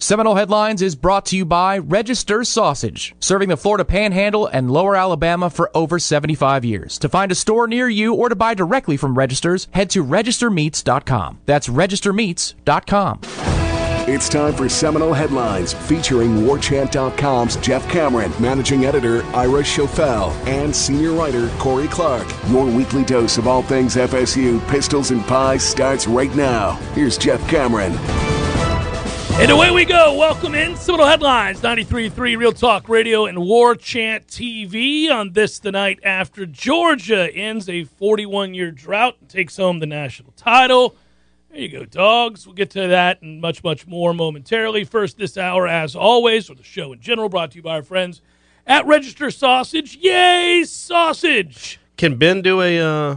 Seminole Headlines is brought to you by Register Sausage, serving the Florida Panhandle and Lower Alabama for over 75 years. To find a store near you or to buy directly from Registers, head to registermeats.com. That's registermeats.com. It's time for Seminole Headlines featuring WarChant.com's Jeff Cameron, managing editor Ira Schoffel, and senior writer Corey Clark. Your weekly dose of all things FSU, pistols, and pies starts right now. Here's Jeff Cameron. And away we go. Welcome in Seminole Headlines, 93.3 Real Talk Radio and War Chant TV on this the night after Georgia ends a 41-year drought and takes home the national title. There you go, dogs. We'll get to that and much, much more momentarily. First this hour, as always, or the show in general, brought to you by our friends at Register Sausage. Yay, sausage! Can Ben do a uh,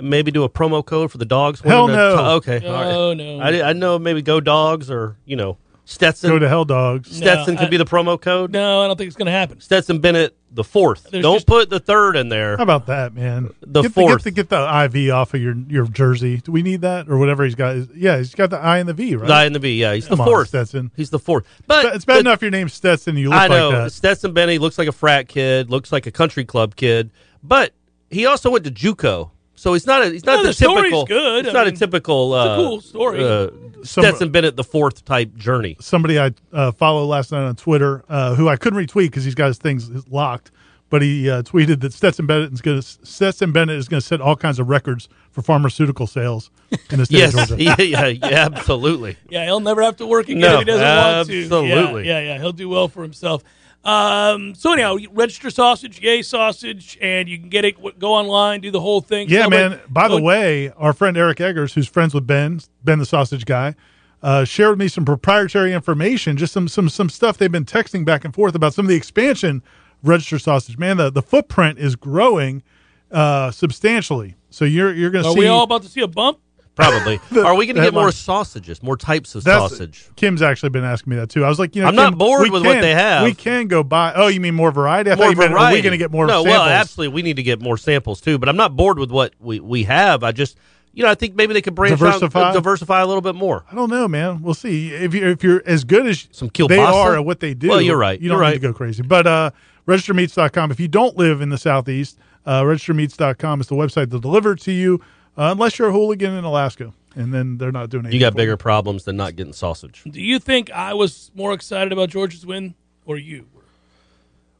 maybe do a promo code for the dogs? Hell no. the okay. No, all right. Oh, no. I, I know maybe go dogs or you know Stetson. Go to Hell Dogs. Stetson No, could I- be the promo code. No, I don't think it's going to happen. Stetson Bennett the fourth. There's Don't just- put the third in there. How about that, man? The get fourth. The, get, the, get the IV off of your your jersey. Do we need that or whatever he's got? Yeah, he's got the I and the V, right? The I and the V. Yeah, he's Come the on, fourth. Stetson. He's the fourth. But it's bad the- enough your name's Stetson. You look I know like that. Stetson Bennett looks like a frat kid. Looks like a country club kid. But he also went to JUCO. So he's not a he's not No, the, the story's typical. good. It's I not mean, a typical. it's a Uh, cool story. Uh, Some- Stetson Bennett the fourth type journey. Somebody I uh, followed last night on Twitter, uh, who I couldn't retweet because he's got his things locked. But he uh, tweeted that Stetson Bennett is going to Stetson Bennett is going to set all kinds of records for pharmaceutical sales in the state Yes, of Georgia. yeah, yeah, yeah, absolutely. Yeah, he'll never have to work again No, if he doesn't want to. absolutely. Yeah, yeah, yeah, he'll do well for himself. Um, so anyhow, register sausage, yay sausage, and you can get it. Go online, do the whole thing. Yeah, Celebrate- man. By the go- way, our friend Eric Eggers, who's friends with Ben, Ben the sausage guy, uh, shared with me some proprietary information, just some some some stuff they've been texting back and forth about some of the expansion register sausage. Man, the, the footprint is growing uh, substantially. So you're you're going to are see we all about to see a bump? Probably. The- Are we going to get more sausages, more types of That's- sausage? Kim's actually been asking me that too. I was like, you know, I'm not bored with what they have. We can go buy. Oh, you mean more variety? I More thought you meant, are we going to get more No, samples? well, absolutely. We need to get more samples too. But I'm not bored with what we, we have. I just, you know, I think maybe they could branch Diversify? out, diversify a little bit more. I don't know, man. We'll see. If you if you're as good as Some they are at what they do, Well, you're right. You don't You're need right. to go crazy. But uh, registermeats.com. If you don't live in the southeast, uh, registermeats.com is the website to deliver to you, uh, unless you're a hooligan in Alaska, and then they're not doing anything. You got for bigger problems than not getting sausage. Do you think I was more excited about Georgia's win or you?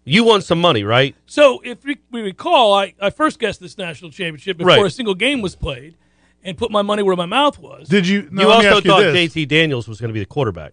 You won some money, right? So, if we, we recall, I, I first guessed this national championship before Right. a single game was played, and put my money where my mouth was. Did you? No, you also ask you thought. JT Daniels was going to be the quarterback,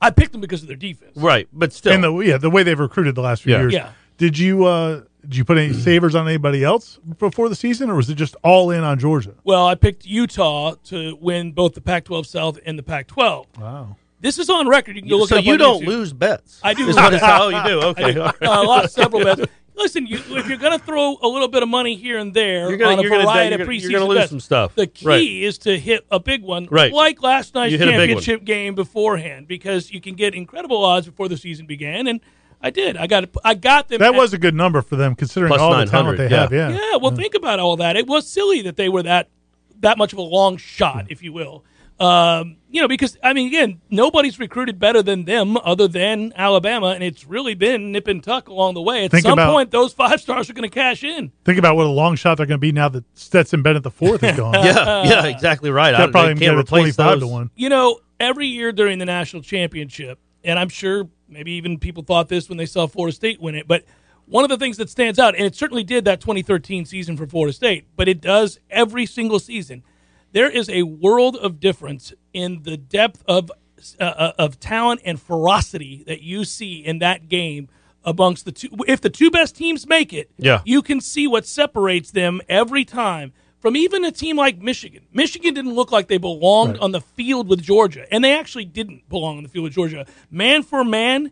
I picked them because of their defense. right? But still, and the yeah the way they've recruited the last few Yeah. years. Yeah. Did you uh, did you put any savers on anybody else before the season, or was it just all in on Georgia? Well, I picked Utah to win both the Pac-12 South and the Pac-12. Wow. This is on record. You can go look so it up you on don't YouTube. lose bets. I do Is lose bets. oh, you do. Okay. Uh, a lot of several bets. Listen, you, if you're going to throw a little bit of money here and there You're gonna- on a you're gonna- variety you're of gonna- preseason you're lose bets, some stuff. the key Right. is to hit a big one, Right. like last night's You hit a big one. championship game beforehand, because you can get incredible odds before the season began, and I did. I got I got them. That at- was a good number for them, considering all the talent 900, they yeah. have. Yeah. Yeah, well, think about all that. It was silly that they were that that much of a long shot, if you will. Um, you know, because I mean, again, nobody's recruited better than them, other than Alabama, and it's really been nip and tuck along the way. At Think some about- point, those five stars are going to cash in. Think about what a long shot they're going to be now that Stetson Bennett the fourth is gone. yeah, yeah, exactly right. I, That probably they get can't replace twenty-five those. to one. You know, every year during the national championship, and I'm sure maybe even people thought this when they saw Florida State win it, but one of the things that stands out, and it certainly did that 2013 season for Florida State, but it does every single season. There is a world of difference in the depth of uh, uh, of talent and ferocity that you see in that game amongst the two. If the two best teams make it, Yeah. you can see what separates them every time from even a team like Michigan. Michigan didn't look like they belonged on the field with Georgia, and they actually didn't belong on the field with Georgia. Man for man,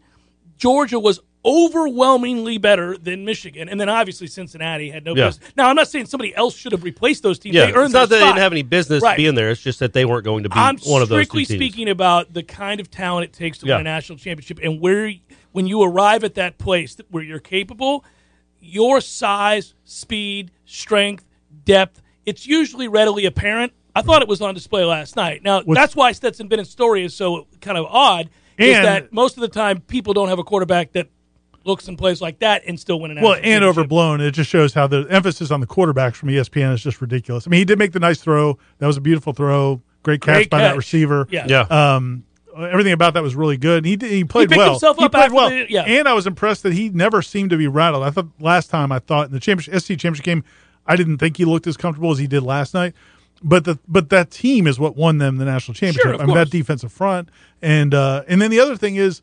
Georgia was overwhelmingly better than Michigan, and then obviously Cincinnati had no Yeah. business. Now, I'm not saying somebody else should have replaced those teams. Yeah, they earned it's not that they didn't have any business Right. being there. It's just that they weren't going to be I'm one of those strictly speaking about the kind of talent it takes to Yeah. win a national championship, and where when you arrive at that place where you're capable, your size, speed, strength, depth, it's usually readily apparent. I thought it was on display last night. Now What's- that's why Stetson Bennett's story is so kind of odd. is that most of the time people don't have a quarterback that looks and plays like that and still win a national Well, and overblown. It just shows how the emphasis on the quarterbacks from ESPN is just ridiculous. I mean, he did make the nice throw. That was a beautiful throw. Great catch Great by that receiver. Yeah. Yeah. Um, everything about that was really good. He did, he played picked well. himself he played well. the- yeah. And I was impressed that he never seemed to be rattled. I thought last time I thought in the championship SC championship game, I didn't think he looked as comfortable as he did last night. But the but that team is what won them the national championship. of I mean course. that defensive front and uh, and then the other thing is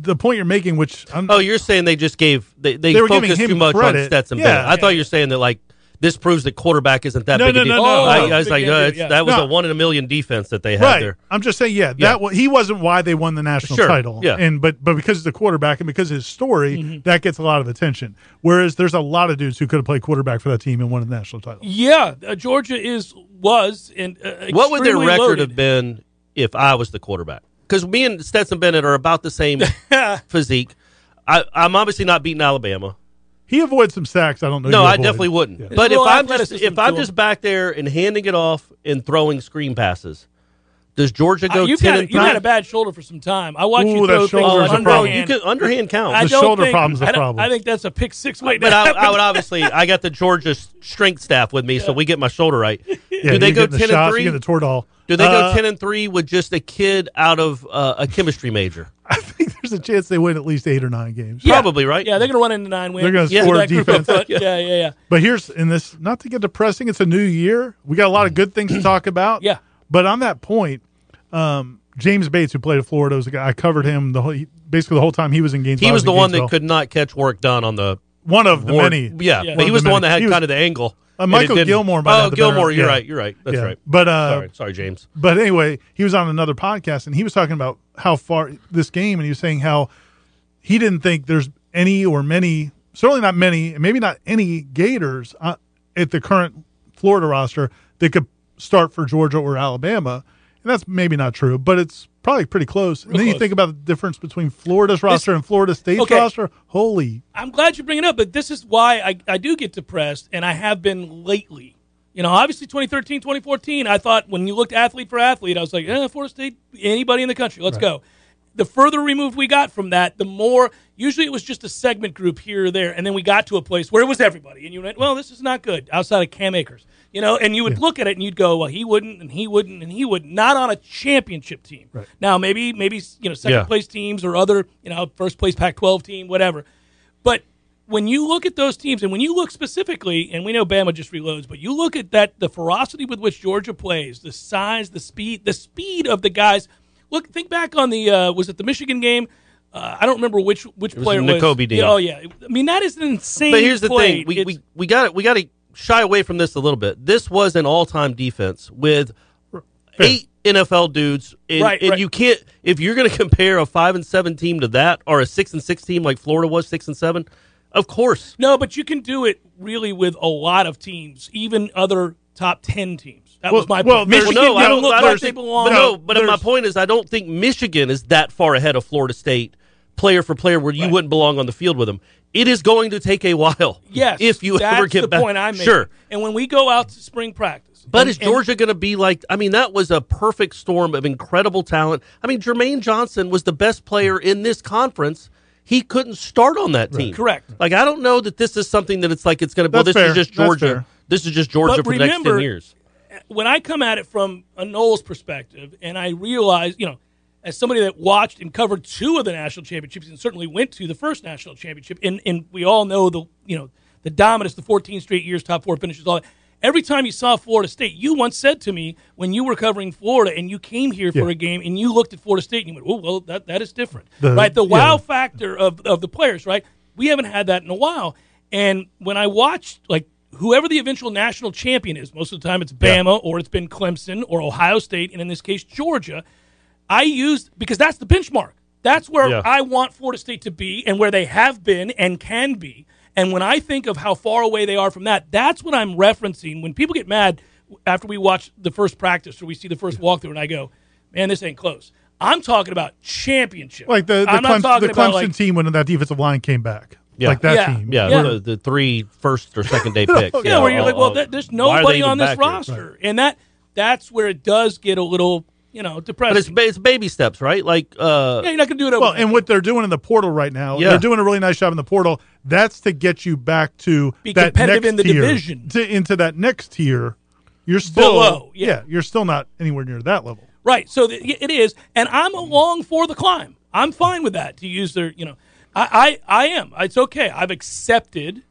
the point you're making, which I'm, Oh, you're saying they just gave they, they, They were focused too much credit. on Stetson Yeah. Bennett. I thought you were saying that like this proves that quarterback isn't that No, big no, a deal. no, no. I, Oh, I was like, deal, no, it's, yeah. that was No. a one in a million defense that they had right. there. I'm just saying, yeah, Yeah. that wa- he wasn't why they won the national Sure, title. yeah. and but but because of the quarterback and because of his story, Mm-hmm. that gets a lot of attention. Whereas there's a lot of dudes who could have played quarterback for that team and won the national title. yeah, uh, Georgia is was and uh, What would their record loaded. have been if I was the quarterback? Because me and Stetson Bennett are about the same physique. I, I'm obviously not beating Alabama. He avoids some sacks. I don't know. No, you I avoid. definitely wouldn't. Yeah. But if I'm just if I'm just back there and handing it off and throwing screen passes, does Georgia go Uh, you've ten you've had a bad shoulder for some time. I watch Ooh, you throw things is a underhand. You can underhand count. I The don't shoulder think- problem's a I don't- problem. I think that's a pick six waiting but I. I would obviously I got the Georgia strength staff with me, so we get my shoulder right. Yeah, Do they go get the ten and three? You get the Toradol. Do they go Uh, ten and three with just a kid out of uh, a chemistry major? I think there's a chance they win at least eight or nine games. Yeah. Probably right. Yeah, they're going to run into nine wins. They're gonna Yeah, score that defense. front. Yeah, yeah, yeah. But here's in this not to get depressing. It's a new year. We got a lot of good things to talk about. Yeah. But on that point, um, James Bates, who played at Florida, was a guy I covered him the whole, basically the whole time he was in Gainesville. He I was in the one that could not catch work done on the one of the board. many. Yeah, Yeah. but he was the the one that had He was- kind of the angle. Uh, Michael Gilmore Oh, Gilmore, better- you're yeah. right. You're right. That's Yeah. right. But uh, sorry, sorry, James. But anyway, he was on another podcast and he was talking about how far this game, and he was saying how he didn't think there's any or many, certainly not many, and maybe not any Gators uh, at the current Florida roster that could start for Georgia or Alabama. And that's maybe not true, but it's probably pretty close. and then you close. think about the difference between Florida's roster and Florida State's Okay. roster. Holy I'm glad you bring it up, but this is why I, I do get depressed, and I have been lately. You know, obviously 2013, 2014, I thought when you looked athlete for athlete, I was like, eh, Florida State, anybody in the country, let's go. The further removed we got from that, the more, usually it was just a segment group here or there, and then we got to a place where it was everybody, and you went, well, this is not good outside of Cam Akers. You know, and you would look at it and you'd go, well, he wouldn't, and he wouldn't, and he would not on a championship team. Right. Now, maybe, maybe you know, second Yeah. place teams or other, you know, first place Pac-12 team, whatever. But when you look at those teams, and when you look specifically, and we know Bama just reloads, but you look at that, the ferocity with which Georgia plays, the size, the speed, the speed of the guys. Look, think back on the uh, was it the Michigan game? Uh, I don't remember which which was player the was. Nakobe Dean. Yeah, oh yeah, I mean that is an insane. But here's the play. thing: we It's- we we got we got to shy away from this a little bit. This was an all-time defense with eight NFL dudes, and, Right, and right. you can't if you're going to compare a five and seven team to that, or a six and six team like Florida was six and seven. Of course, no, but you can do it really with a lot of teams, even other top ten teams. That was my well, point. Michigan well, no, I don't, look I like don't think, belong. but no, but my point is, I don't think Michigan is that far ahead of Florida State, player for player, where you Right. wouldn't belong on the field with them. It is going to take a while. Yes, if you that's ever get the back. point I'm. Sure, And when we go out to spring practice, But and- is Georgia going to be like? I mean, that was a perfect storm of incredible talent. I mean, Jermaine Johnson was the best player in this conference. He couldn't start on that team. Correct. Like, I don't know that this is something that it's like it's going to. Well, this fair. is just Georgia. This is just Georgia But for the next remember- ten years. when I come at it from a Noles perspective, and I realize, you know, as somebody that watched and covered two of the national championships, and certainly went to the first national championship, and, and we all know the you know the dominance, the 14 straight years, top four finishes, all that. Every time you saw Florida State, you once said to me when you were covering Florida and you came here for Yeah. a game and you looked at Florida State and you went, "Oh, well, that, that is different." The- right? The wow yeah. factor of of the players, right? We haven't had that in a while. And when I watched like whoever the eventual national champion is, most of the time it's Bama or it's been Clemson or Ohio State, and in this case Georgia. I used because that's the benchmark. That's where Yeah. I want Florida State to be and where they have been and can be. And when I think of how far away they are from that, that's what I'm referencing. When people get mad after we watch the first practice or we see the first walkthrough, and I go, "Man, this ain't close." I'm talking about championship. Like the the, I'm not Clemson, talking the about Clemson like team when that defensive line came back. Yeah. Like that Yeah. team. Yeah, Yeah. The, the three first or second day picks. yeah, where you're like, well, uh, th- there's why are they nobody on this back here? roster, and that that's where it does get a little, you know, depressing. But it's, ba- it's baby steps, right? Like, uh, yeah, you're not gonna do it over. Well, and what they're doing in the portal right now, Yeah. they're doing a really nice job in the portal. That's to get you back to Be that competitive next in the tier, division. to, into that next tier. You're still Below, yeah. you're still not anywhere near that level. Right. So th- it is, and I'm along for the climb. I'm fine with that. To use their, you know, I I, I am. It's okay. I've accepted.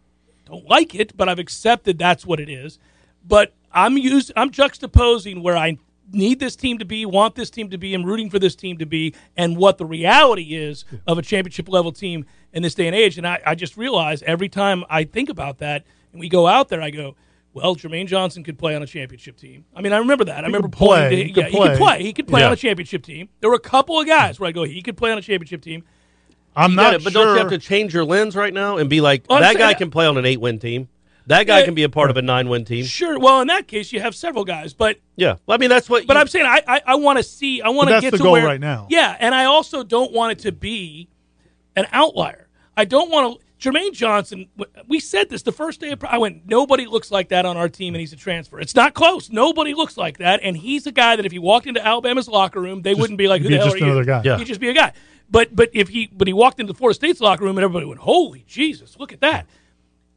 Don't like it, but I've accepted that's what it is. But I'm used. I'm juxtaposing where I need this team to be, want this team to be, and rooting for this team to be, and what the reality is of a championship level team in this day and age. And I, I just realize every time I think about that, and we go out there, I go. Well, Jermaine Johnson could play on a championship team. I mean, I remember that. I remember could play. pointing to- He could yeah, he could play. play. He could play Yeah. on a championship team. There were a couple of guys where I go, he could play on a championship team. I'm you not get it, but sure. don't you have to change your lens right now and be like, Well, that guy that- can play on an eight win team. That guy Yeah. can be a part of a nine win team. Sure. Well, in that case, you have several guys, but Yeah. Well, I mean, that's what. but you- I'm saying I I, I want to see. I want to get to where right now. Yeah, and I also don't want it to be an outlier. I don't want to. Jermaine Johnson. We said this the first day. Of, I went. Nobody looks like that on our team, and he's a transfer. It's not close. Nobody looks like that, and he's a guy that if he walked into Alabama's locker room, they wouldn't be like, "Who be the hell just are you?" another guy. Yeah. He'd just be a guy. But but if he but he walked into the Florida State's locker room and everybody went, "Holy Jesus, look at that!"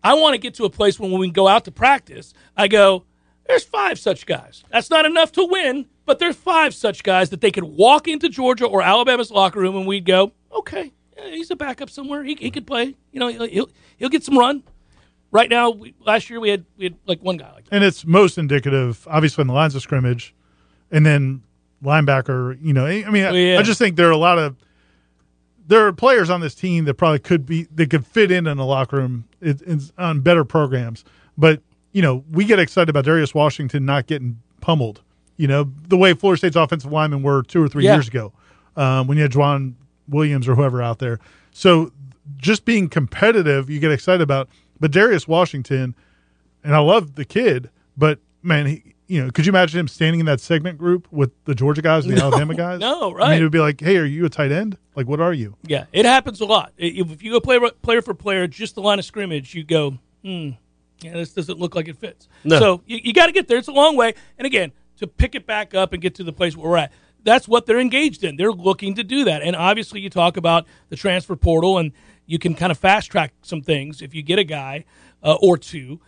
I want to get to a place when when we go out to practice, I go, there's five such guys. That's not enough to win, but there's five such guys that they could walk into Georgia or Alabama's locker room and we'd go, okay, yeah, he's a backup somewhere. He, he could play. You know, he'll, he'll he'll get some run. Right now, we, last year we had we had like one guy like that. and it's most indicative, obviously, in the lines of scrimmage, and then linebacker. You know, I mean, I- Oh, yeah. I just think there are a lot of there are players on this team that probably could be that could fit in in a locker room it, it's on better programs. But you know, we get excited about Darius Washington not getting pummeled. You know, the way Florida State's offensive linemen were two or three Yeah. years ago um, when you had Juwan Williams or whoever out there. So just being competitive, you get excited about. But Darius Washington, and I love the kid, but man, he, you know, could you imagine him standing in that segment group with the Georgia guys and the Alabama guys? no, I right. mean, it would be like, hey, are you a tight end? Like, what are you? Yeah, it happens a lot. If if you go player player for player, just the line of scrimmage, you go, hmm, yeah, this doesn't look like it fits. No. So you, you got to get there. It's a long way. And again, to pick it back up and get to the place where we're at, that's what they're engaged in. They're looking to do that. And obviously, you talk about the transfer portal, and you can kind of fast track some things if you get a guy uh, or two,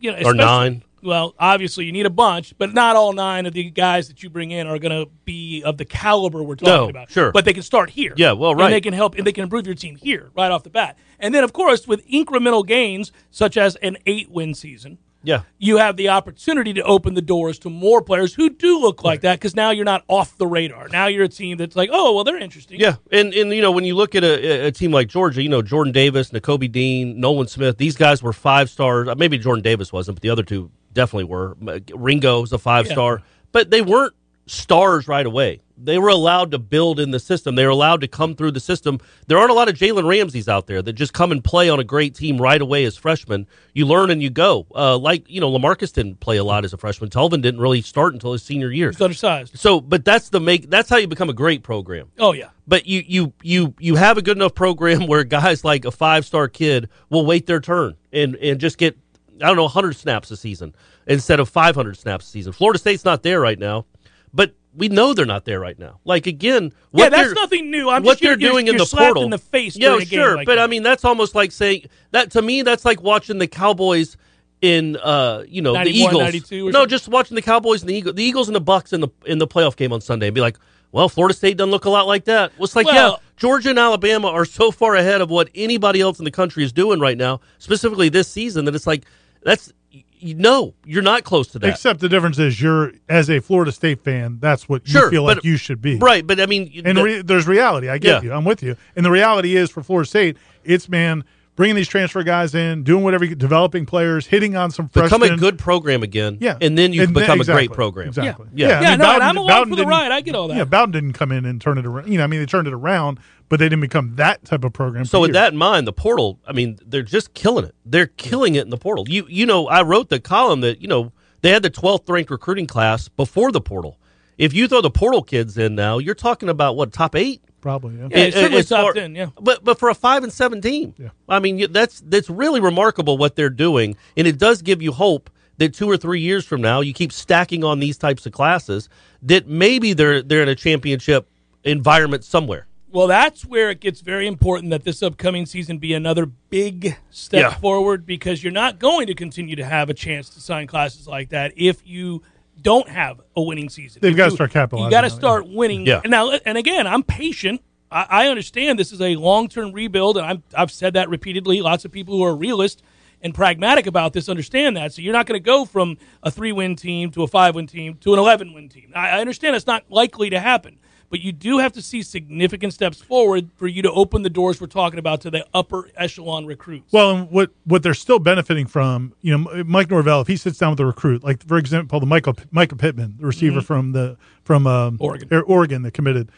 you know, Or nine. Well, obviously, you need a bunch, but not all nine of the guys that you bring in are going to be of the caliber we're talking No, about. sure. But they can start here. Yeah, well, And right. they can help and they can improve your team here right off the bat. And then, of course, with incremental gains such as an eight-win season, Yeah. you have the opportunity to open the doors to more players who do look like that because now you're not off the radar. Now you're a team that's like, oh, well, they're interesting. Yeah, and and you know when you look at a, a team like Georgia, you know Jordan Davis, Nakobe Dean, Nolan Smith, these guys were five stars. Uh, Maybe Jordan Davis wasn't, but the other two definitely were. Ringo was a five star, but they weren't stars right away. They were allowed to build in the system. They were allowed to come through the system. There aren't a lot of Jalen Ramseys out there that just come and play on a great team right away as freshmen. You learn and you go. Uh, like you know, Lamarcus didn't play a lot as a freshman. Telvin didn't really start until his senior year. He's undersized. So, but that's the make. That's how you become a great program Oh, yeah. but you you you you have a good enough program where guys like a five star kid will wait their turn and and just get I don't know 100 snaps a season instead of 500 snaps a season. Florida State's not there right now, but we know they're not there right now. Like again, what yeah, that's nothing new. I'm what just, you're- they're doing you're, in you're the portal in the face Yeah, during a game sure, like but that. I mean that's almost like saying that to me. That's like watching the Cowboys in uh you know the Eagles. no, just watching the Cowboys and the Eagles, the Eagles and the Bucks in the in the playoff game on Sunday, and be like, well, Florida State doesn't look a lot like that. Well, it's like, yeah, Georgia and Alabama are so far ahead of what anybody else in the country is doing right now, specifically this season, that it's like that's you no, you're not close to that. Except the difference is you're as a Florida State fan, that's what you Sure, feel like you should be. right, but I mean, And the- re- there's reality. I get Yeah. you. I'm with you. And the reality is for Florida State, it's man bringing these transfer guys in, doing whatever, you- developing players, hitting on some become a good program again, Yeah, and then you And can become exactly, a great program. Exactly. Yeah. Yeah, I mean, no, and Bowden- I'm along Bowden for the didn't- ride. I get all that. Yeah, Bowden didn't come in and turn it around. You know, I mean, they turned it around, but they didn't become that type of program. So with years. that in mind, the portal, I mean, they're just killing it. They're killing it in the portal. You you know, I wrote the column that, you know, they had the 12th ranked recruiting class before the portal. If you throw the portal kids in now, you're talking about what, top 8? probably, yeah. Yeah, it's certainly as top far- 10, yeah. But but for a 5 and 7 team. Yeah. I mean, that's that's really remarkable what they're doing, and it does give you hope that 2 or 3 years from now, you keep stacking on these types of classes that maybe they're they're in a championship environment somewhere. Well, that's where it gets very important that this upcoming season be another big step Yeah. forward because you're not going to continue to have a chance to sign classes like that if you don't have a winning season. They've If gotta start capitalizing You got to start winning. Yeah. And now, and again, I'm patient. I, I understand this is a long term rebuild, and I'm, I've said that repeatedly. Lots of people who are realist and pragmatic about this understand that. So you're not going to go from a three win team to a five win team to an 11 win team. I, I understand it's not likely to happen, but you do have to see significant steps forward for you to open the doors we're talking about to the upper echelon recruits. Well, and what what they're still benefiting from, you know, Mike Norvell, if he sits down with a recruit, like for example, the Michael Michael Pittman, the receiver from the from um, Mm-hmm. Oregon. Oregon that committed.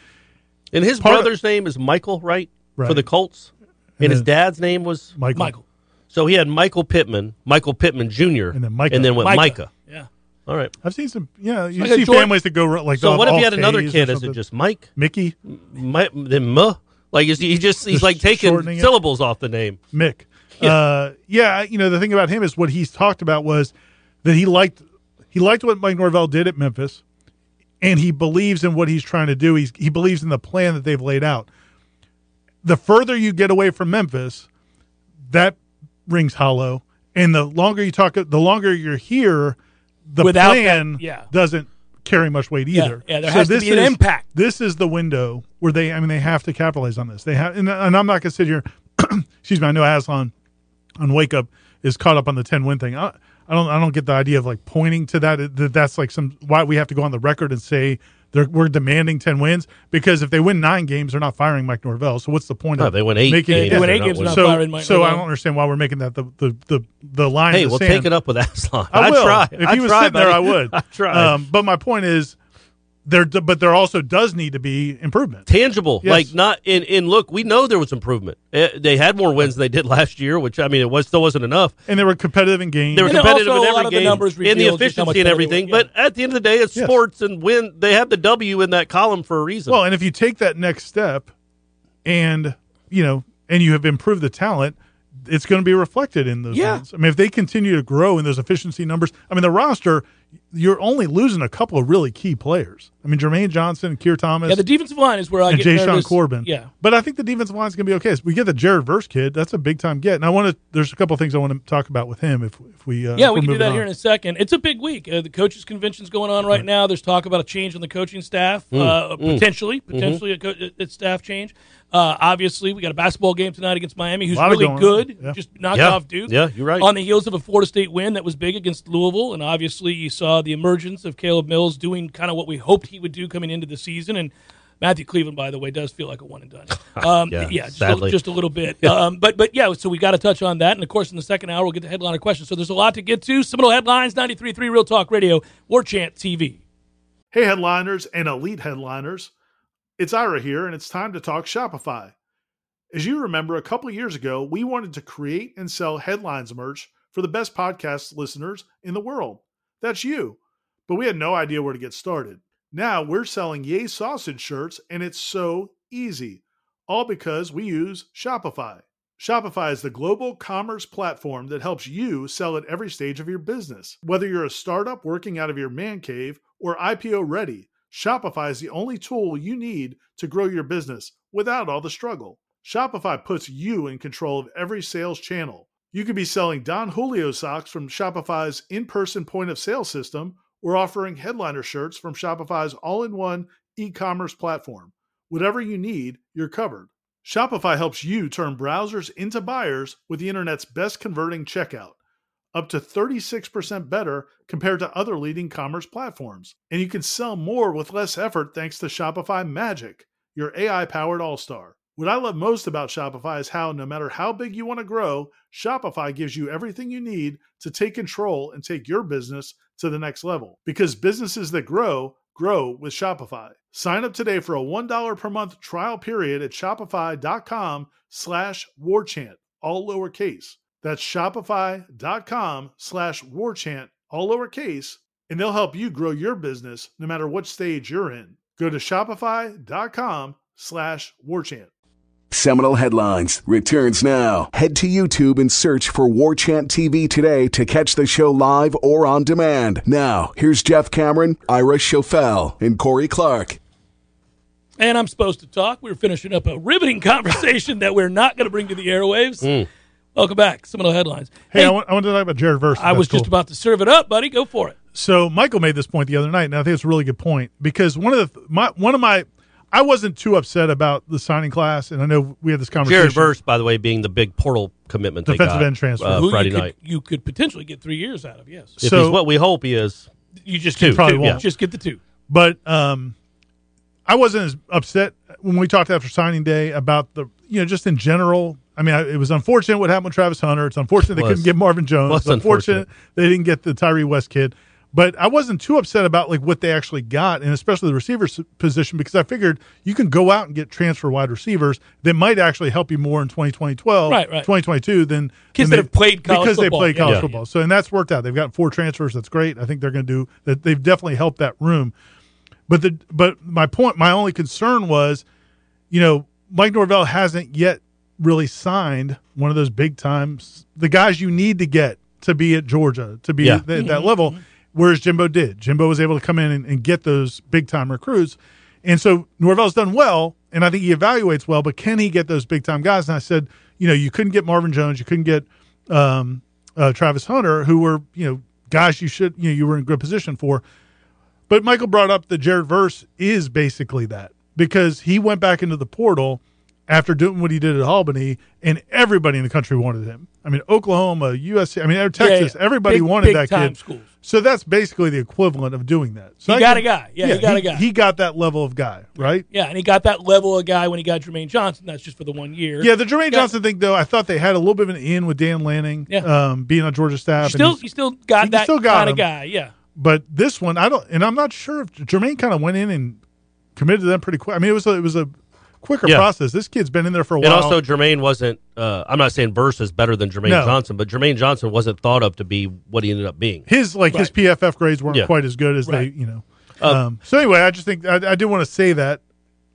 And his Part of- brother's name is Michael, right? For the Colts. And, his dad's name was Michael. Michael. So he had Michael Pittman, Michael Pittman Jr., And then Micah. and then went Micah. Micah. Yeah. All right. I've seen some. Yeah, you see George- families that go like. So what if you had another kid? Is it just Mike? Mickey Mi- then Muh? Like is he just he's Just like taking shortening it? syllables off the name? Mick? Uh, yeah, you know the thing about him is what he's talked about was that he liked he liked what Mike Norvell did at Memphis, and he believes in what he's trying to do. He's he believes in the plan that they've laid out. The further you get away from Memphis, that rings hollow, and the longer you talk, the longer you're here, the Without that- plan yeah. doesn't carry much weight either. yeah, there has to this be an is- impact. This is the window where they. I mean, they have to capitalize on this. They have, and, and I'm not going to sit here. excuse me. I know Aslan on Wake Up is caught up on the 10 win thing. I, I don't. I don't get the idea of like pointing to that. That that's like some why we have to go on the record and say they're, we're demanding 10 wins because if they win nine games, they're not firing Mike Norvell. So what's the point No, of they win eight making games, They win eight games, not so, firing Mike so I don't understand why we're making that the the the, the line. Hey, we'll sand. take it up with Aslan. I will. try. If I he was sitting there, I would. I try. Um, but my point is, there, but there also does need to be improvement. tangible. Yes. Like not in in look, we know there was improvement. Eh, they had more wins than they did last year, which I mean it was still wasn't enough. And they were competitive in games. They were And competitive also in a every lot of the game, numbers in the revealed just how much efficiency and everything. were, yeah. But at the end of the day, it's Yes. sports, and win. They have the W in that column for a reason. Well, and if you take that next step, and you know, and you have improved the talent, it's going to be reflected in those. Yeah. wins. I mean, if they continue to grow in those efficiency numbers, I mean, the roster, you're only losing a couple of really key players. I mean, Jermaine Johnson, Keir Thomas, Yeah, the defensive line is where I and get Jashaun. Corbin. Yeah. but I think the defensive line is going to be okay. So we get the Jared Verse kid. That's a big time get. And I want to. There's a couple of things I want to talk about with him. If if we uh, Yeah, if we we're can do that on. here in a second. It's a big week. Uh, the coaches' convention's going on right now. There's talk about a change in the coaching staff, uh, potentially, Mm-hmm. potentially a, co- a staff change. Uh, obviously, we got a basketball game tonight against Miami, who's really good. Yeah. Just knocked Yeah. off Duke. Yeah, you're right. On the heels of a Florida State win that was big against Louisville, and obviously you saw the emergence of Caleb Mills doing kind of what we hoped he would do coming into the season, and. Matthew Cleveland, by the way, does feel like a one and done. Um, Yeah, yeah, just a, sadly. just a little bit. Um, but but yeah, so we got to touch on that, and of course, in the second hour, we'll get the headliner question. So there's a lot to get to. Seminole headlines, 93.3 Real Talk Radio, War Chant TV. Hey, headliners and elite headliners. It's Ira here, and it's time to talk Shopify. As you remember, a couple years ago, we wanted to create and sell headlines merch for the best podcast listeners in the world. That's you. But we had no idea where to get started. Now we're selling Yay Sausage shirts, and it's so easy. All because we use Shopify. Shopify is the global commerce platform that helps you sell at every stage of your business. Whether you're a startup working out of your man cave or IPO ready, Shopify is the only tool you need to grow your business without all the struggle. Shopify puts you in control of every sales channel. You could be selling Don Julio socks from Shopify's in person point of sale system or offering headliner shirts from Shopify's all in one e commerce platform. Whatever you need, you're covered. Shopify helps you turn browsers into buyers with the internet's best converting checkout, up to 36% better compared to other leading commerce platforms. And you can sell more with less effort thanks to Shopify Magic, your AI powered all star. What I love most about Shopify is how, no matter how big you want to grow, Shopify gives you everything you need to take control and take your business to the next level. Because businesses that grow, grow with Shopify. Sign up today for a $1 per month trial period at shopify.com slash warchant, all lowercase. That's shopify.com slash warchant, all lowercase, and they'll help you grow your business no matter what stage you're in. Go to shopify.com slash warchant. Seminole Headlines returns now. Head to YouTube and search for War Chant TV today to catch the show live or on demand. Now, here's Jeff Cameron, Ira Schoffel, and Corey Clark. And I'm supposed to talk. We're finishing up a riveting conversation that we're not going to bring to the airwaves. Mm. Welcome back. Seminole Headlines. Hey, I, want, I wanted to talk about Jared Verse. I was just about to serve it up, buddy. Go for it. So Michael made this point the other night, and I think it's a really good point because one of the my one of my I wasn't too upset about the signing class, and I know we had this conversation. Jared Verse, by the way, being the big portal commitment they Defensive got, end transfer. uh, Who Friday you could, night. You could potentially get three years out of, yes. If So- he's what we hope he is, You just Two. get Probably two. won't. Just get the two. But um, I wasn't as upset when we talked after signing day about the you know just in general. I mean, I, it was unfortunate what happened with Travis Hunter. It's unfortunate they couldn't get Marvin Jones. Was It's unfortunate unfortunate. they didn't get the Tyree West kid. But I wasn't too upset about like what they actually got, and especially the receiver position, because I figured you can go out and get transfer wide receivers that might actually help you more in 2012, Right, right. 2022 than Kids than that have played college because football. they played college Yeah. football. So and that's worked out. They've got four transfers. That's great. I think they're going to do that. They've definitely helped that room. But the but my point, my only concern was, you know, Mike Norvell hasn't yet really signed one of those big times, the guys you need to get to be at Georgia to be Yeah. at th- that level. Whereas Jimbo did. Jimbo was able to come in and, and get those big time recruits. And so Norvell's done well, and I think he evaluates well, but can he get those big time guys? And I said, you know, you couldn't get Marvin Jones, you couldn't get um, uh, Travis Hunter, who were, you know, guys you should, you know, you were in good position for. But Michael brought up that Jared Verse is basically that because he went back into the portal after doing what he did at Albany, and everybody in the country wanted him. I mean, Oklahoma, USC, I mean, Texas, yeah. everybody Big- wanted that big-time kid. schools. So that's basically the equivalent of doing that. So He I got can- a guy. Yeah, he got a guy. He got that level of guy, right? Yeah, and he got that level of guy when he got Jermaine Johnson. That's just for the one year. Yeah, the Jermaine Got- Johnson thing, though, I thought they had a little bit of an in with Dan Lanning, Yeah. um, being on Georgia staff. You still, you still got that still got kind of guy. Yeah. But this one, I don't, and I'm not sure if Jermaine kind of went in and committed to them pretty quick. I mean, it was a, it was a quicker Yeah. process. This kid's been in there for a while. and also Jermaine wasn't. Uh, I'm not saying Verse is better than Jermaine No. Johnson, but Jermaine Johnson wasn't thought of to be what he ended up being. his like his PFF grades weren't Yeah. quite as good as Right. they, you know. Uh, um, so anyway, I just think I, I do want to say that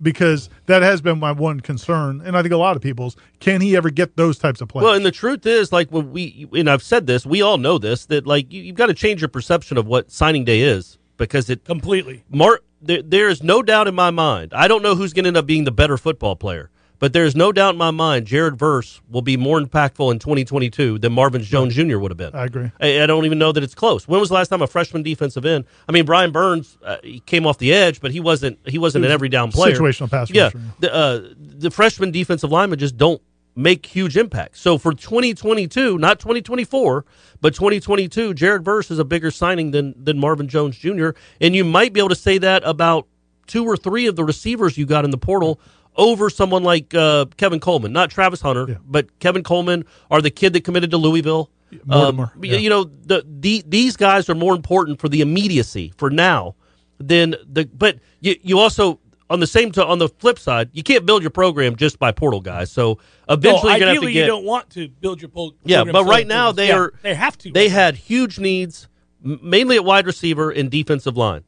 because that has been my one concern, and I think a lot of people's. Can he ever get those types of players? Well, and the truth is, like when we and I've said this, we all know this that like you, you've got to change your perception of what signing day is because it Completely. Mar- there, there is no doubt in my mind. I don't know who's going to end up being the better football player, but there is no doubt in my mind Jared Verse will be more impactful in 2022 than Marvin Jones Jr. would have been. I agree. I, I don't even know that it's close. When was the last time a freshman defensive end? I mean, Brian Burns uh, he came off the edge, but he wasn't he wasn't an every down player. situational pass Yeah, the uh, the freshman defensive linemen just don't make huge impacts. So for 2022, not 2024, but 2022, Jared Verse is a bigger signing than than Marvin Jones Jr. And you might be able to say that about two or three of the receivers you got in the portal over someone like uh, Kevin Coleman, not Travis Hunter, Yeah. but Kevin Coleman or the kid that committed to Louisville. Mortimer, Um, yeah. You know, the, the these guys are more important for the immediacy for now than the. But you, you also on the same to, on the flip side, you can't build your program just by portal guys. So eventually, no, you're ideally, to get you don't want to build your pol- yeah. But right now they Yeah, are They have to. They had huge needs, mainly at wide receiver and defensive line.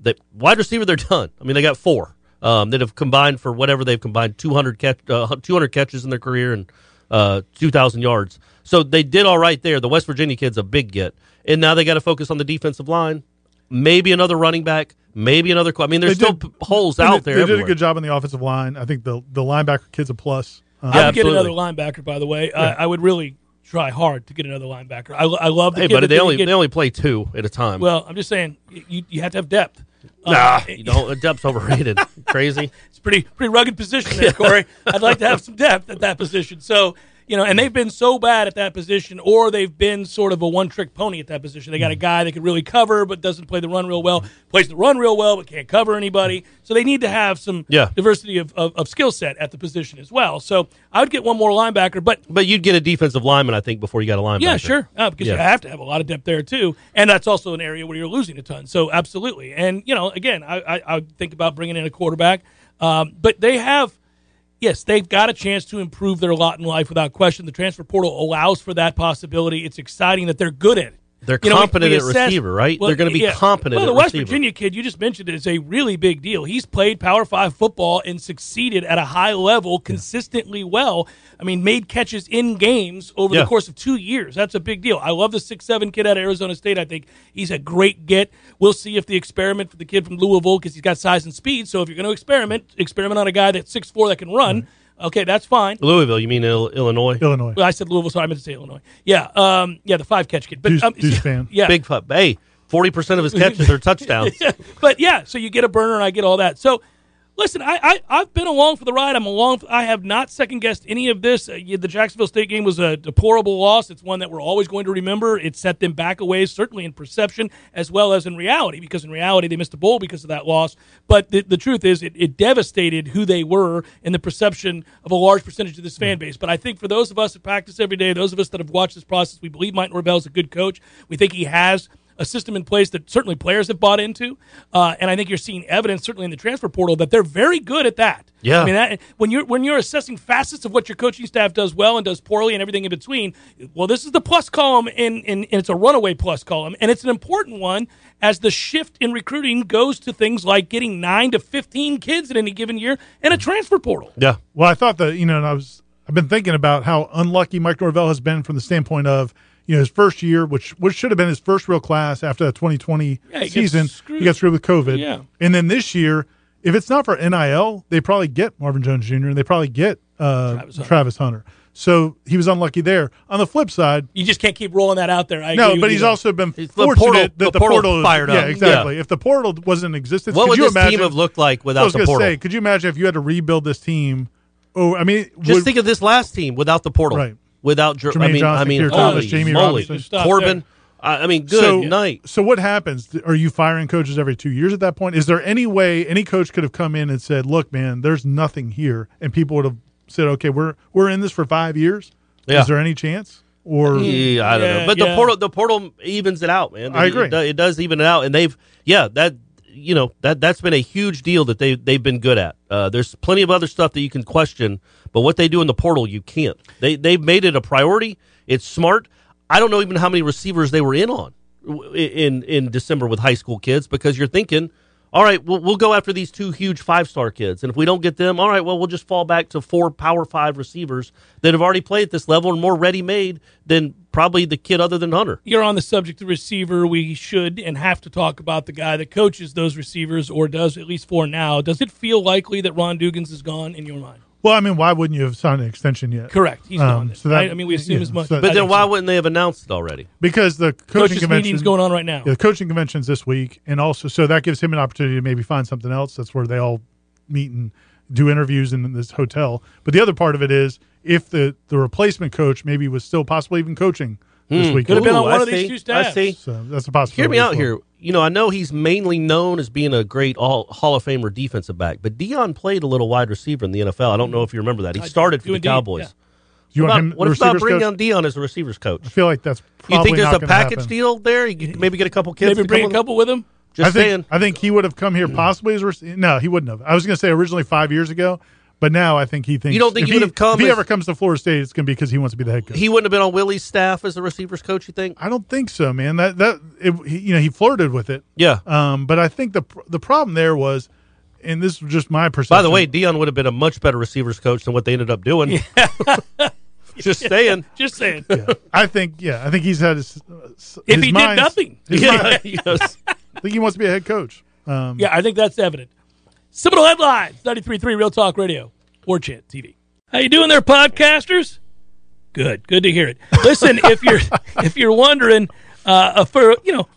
The wide receiver, they're done. I mean, they got four um, that have combined for whatever they've combined 200 catch, uh, 200 catches in their career and uh, 2,000 yards. So they did all right there. The West Virginia kid's a big get, and now they got to focus on the defensive line. Maybe another running back. Maybe another. I mean, there's They still did- holes out they, there. They everywhere. did a good job on the offensive line. I think the the linebacker kid's a plus. Um, I Yeah, would get another linebacker, by the way. I, I would really try hard to get another linebacker. I, I love the Hey, kid buddy, that they only get- they only play two at a time. Well, I'm just saying you, you have to have depth. Uh, nah, you don't. Depth's overrated. Crazy. It's pretty pretty rugged position there, Corey. I'd like to have some depth at that position. So you know, and they've been so bad at that position, or they've been sort of a one trick pony at that position. They got a guy that can really cover but doesn't play the run real well, plays the run real well but can't cover anybody. So they need to have some Yeah. diversity of, of, of skill set at the position as well. So I would get one more linebacker, but But you'd get a defensive lineman, I think, before you got a linebacker. yeah, sure. Uh, because you have to have a lot of depth there too, and that's also an area where you're losing a ton. So absolutely, and you know, again, I I, I think about bringing in a quarterback, um, but they have. Yes, they've got a chance to improve their lot in life without question. The transfer portal allows for that possibility. It's exciting that they're good at it. They're You know, we- competent we at assess- receiver, right? Well, They're going to be yeah. competent Well, the at West receiver. Virginia kid you just mentioned is a really big deal. He's played Power Five football and succeeded at a high level consistently well. I mean, made catches in games over Yeah. the course of two years. That's a big deal. I love the six seven kid out of Arizona State. I think he's a great get. We'll see if the experiment for the kid from Louisville because he's got size and speed. So if you're going to experiment, experiment on a guy that's six four that can run. Mm-hmm. Okay, that's fine. Louisville, you mean Il- Illinois? Illinois. Well, I said Louisville, sorry, I meant to say Illinois. Yeah, um, yeah, the five catch kid. But Deuce- um, Deuce fan. yeah, Big fu- Hey, 40% of his catches are touchdowns. but yeah, so you get a burner and I get all that. So listen, I, I I've been along for the ride. I'm along. I have not second guessed any of this. Uh, the Jacksonville State game was a deplorable loss. It's one that we're always going to remember. It set them back a ways, certainly in perception as well as in reality, because in reality they missed a bowl because of that loss. But the, the truth is, it, it devastated who they were in the perception of a large percentage of this fan base. But I think for those of us that practice every day, those of us that have watched this process, we believe Mike Norvell is a good coach. We think he has a system in place that certainly players have bought into, uh, and I think you're seeing evidence, certainly in the transfer portal, that they're very good at that. Yeah. I mean, that, when you're when you're assessing facets of what your coaching staff does well and does poorly and everything in between, well, this is the plus column, and, and, and it's a runaway plus column, and it's an important one as the shift in recruiting goes to things like getting nine to fifteen kids in any given year and a transfer portal. Yeah. Well, I thought that you know, and I was I've been thinking about how unlucky Mike Norvell has been from the standpoint of you know his first year, which which should have been his first real class after that 2020 Yeah, he season. screwed. He got screwed with COVID, Yeah. and then this year, if it's not for NIL, they probably get Marvin Jones Jr. and they probably get uh, Travis Travis, Hunter. Hunter. So he was unlucky there. On the flip side, You just can't keep rolling that out there. I no, with but he's there. also been It's the fortunate portal- that the the, portal portal, fired Yeah, exactly. Yeah. If the portal wasn't in existence, What could would you this imagine, team have looked like without I was the going to portal? say, could you imagine if you had to rebuild this team? Oh, I mean, Just would- think of this last team without the portal. Right. Without, Jer- I Jermaine mean, I Johnson, mean, Keir Thomas, holy Jamie moly. Robinson. Corbin. there. I, I mean, good so, night. So what happens? Are you firing coaches every two years at that point? Is there any way any coach could have come in and said, "Look, man, there's nothing here," and people would have said, "Okay, we're we're in this for five years." Yeah. Is there any chance? Or Yeah, I don't Yeah, know, but yeah. the portal the portal evens it out, man. I agree. It, do- it does even it out, and they've yeah that you know that that's been a huge deal that they they've been good at. Uh, there's plenty of other stuff that you can question, but what they do in the portal you can't. They they've made it a priority. It's smart. I don't know even how many receivers they were in on in in December with high school kids because you're thinking. All right, we'll, we'll go after these two huge five star kids. And if we don't get them, all right, well, we'll just fall back to four power five receivers that have already played at this level and more ready made than probably the kid other than Hunter. you're on the subject of receiver, we should and have to talk about the guy that coaches those receivers or does at least for now. Does it feel likely that Ron Dugans is gone in your mind? Well, I mean, why wouldn't you have signed an extension yet? Correct. He's Um, gone. so that- right? I mean, we assume yeah, as much. so- But then why so. wouldn't they have announced it already? Because the coaching coaches convention meetings going on right now? Yeah, the coaching convention's this week, and also so that gives him an opportunity to maybe find something else. That's where they all meet and do interviews in this hotel. But the other part of it is if the the replacement coach maybe was still possibly even coaching this week. Could have been on one I of these two two I see. So that's a possibility. Hear me out as well. here. You know, I know he's mainly known as being a great all, Hall of Famer defensive back, but Deion played a little wide receiver in the NFL. I don't know if you remember that. He started for the indeed, Cowboys. yeah. You What want about, him what about bringing coach? on Deion as a receivers coach? I feel like that's You think there's not a package happen. deal there? You could maybe get a couple kids. Maybe to bring come a couple with him. Just I think saying. I think he would have come here possibly as a rec- no, he wouldn't have. I was going to say originally five years ago, but now I think he thinks You don't think he would have come If he as- ever comes to Florida State, it's going to be because he wants to be the head coach. He wouldn't have been on Willie's staff as a receivers coach. You think? I don't think so, man. That that it, he, you know he flirted with it. Yeah. Um, but I think the the problem there was, and this is just my perception. By the way, Deion would have been a much better receivers coach than what they ended up doing. Yeah. Just saying. Just saying. I think yeah, I think he's had his. uh, If his he did nothing. his Yeah, mind- yes. I think he wants to be a head coach. Um, Yeah, I think that's evident. Seminole headlines, 93.3 Real Talk Radio, War Chant TV. How you doing there, podcasters? Good, good to hear it. Listen, if you're if you're wondering uh, for you know